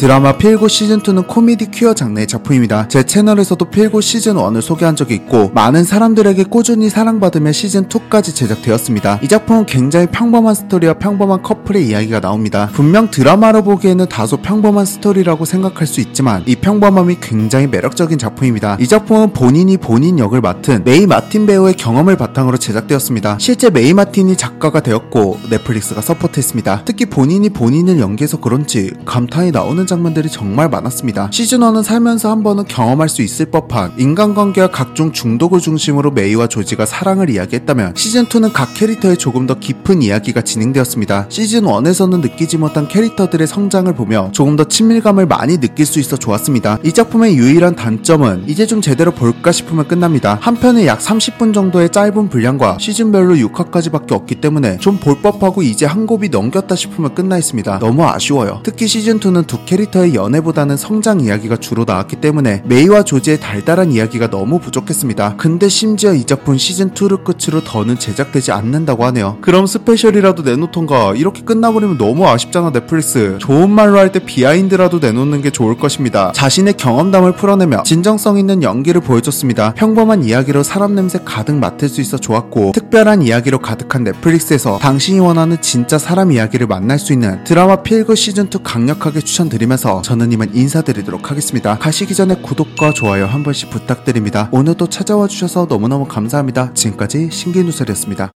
드라마 필 굿 시즌2는 코미디 퀴어 장르의 작품입니다. 제 채널에서도 필 굿 시즌1을 소개한 적이 있고 많은 사람들에게 꾸준히 사랑받으며 시즌2까지 제작되었습니다. 이 작품은 굉장히 평범한 스토리와 평범한 커플의 이야기가 나옵니다. 분명 드라마로 보기에는 다소 평범한 스토리라고 생각할 수 있지만 이 평범함이 굉장히 매력적인 작품입니다. 이 작품은 본인이 본인 역을 맡은 메이 마틴 배우의 경험을 바탕으로 제작되었습니다. 실제 메이 마틴이 작가가 되었고 넷플릭스가 support했습니다. 특히 본인이 본인을 연기해서 그런지 감탄이 나오는 장면들이 정말 많았습니다. 시즌1은 살면서 한 번은 경험할 수 있을 법한 인간관계와 각종 중독을 중심으로 메이와 조지가 사랑을 이야기했다면 시즌2는 각 캐릭터의 조금 더 깊은 이야기가 진행되었습니다. 시즌1에서는 느끼지 못한 캐릭터들의 성장을 보며 조금 더 친밀감을 많이 느낄 수 있어 좋았습니다. 이 작품의 유일한 단점은 이제 좀 제대로 볼까 싶으면 끝납니다. 한 편에 약 30분 정도의 짧은 분량과 시즌별로 6화까지밖에 없기 때문에 좀 볼 법하고 이제 한 고비 넘겼다 싶으면 끝나 있습니다. 너무 아쉬워요. 특히 시즌2는 두 캐릭터 의 연애보다는 성장 이야기가 주로 나왔기 때문에 메이와 조지의 달달한 이야기가 너무 부족했습니다. 근데 심지어 이 작품 시즌2를 끝으로 더는 제작되지 않는다고 하네요. 그럼 스페셜이라도 내놓던가 이렇게 끝나버리면 너무 아쉽잖아 넷플릭스. 좋은 말로 할 때 비하인드라도 내놓는 게 좋을 것입니다. 자신의 경험담을 풀어내며 진정성 있는 연기를 보여줬습니다. 평범한 이야기로 사람 냄새 가득 맡을 수 있어 좋았고 특별한 이야기로 가득한 넷플릭스에서 당신이 원하는 진짜 사람 이야기를 만날 수 있는 드라마 필그 시즌2 강력하게 추천드 리면서 저는 이만 인사드리도록 하겠습니다. 가시기 전에 구독과 좋아요 한 번씩 부탁드립니다. 오늘도 찾아와 주셔서 너무너무 감사합니다. 지금까지 신기누설이었습니다.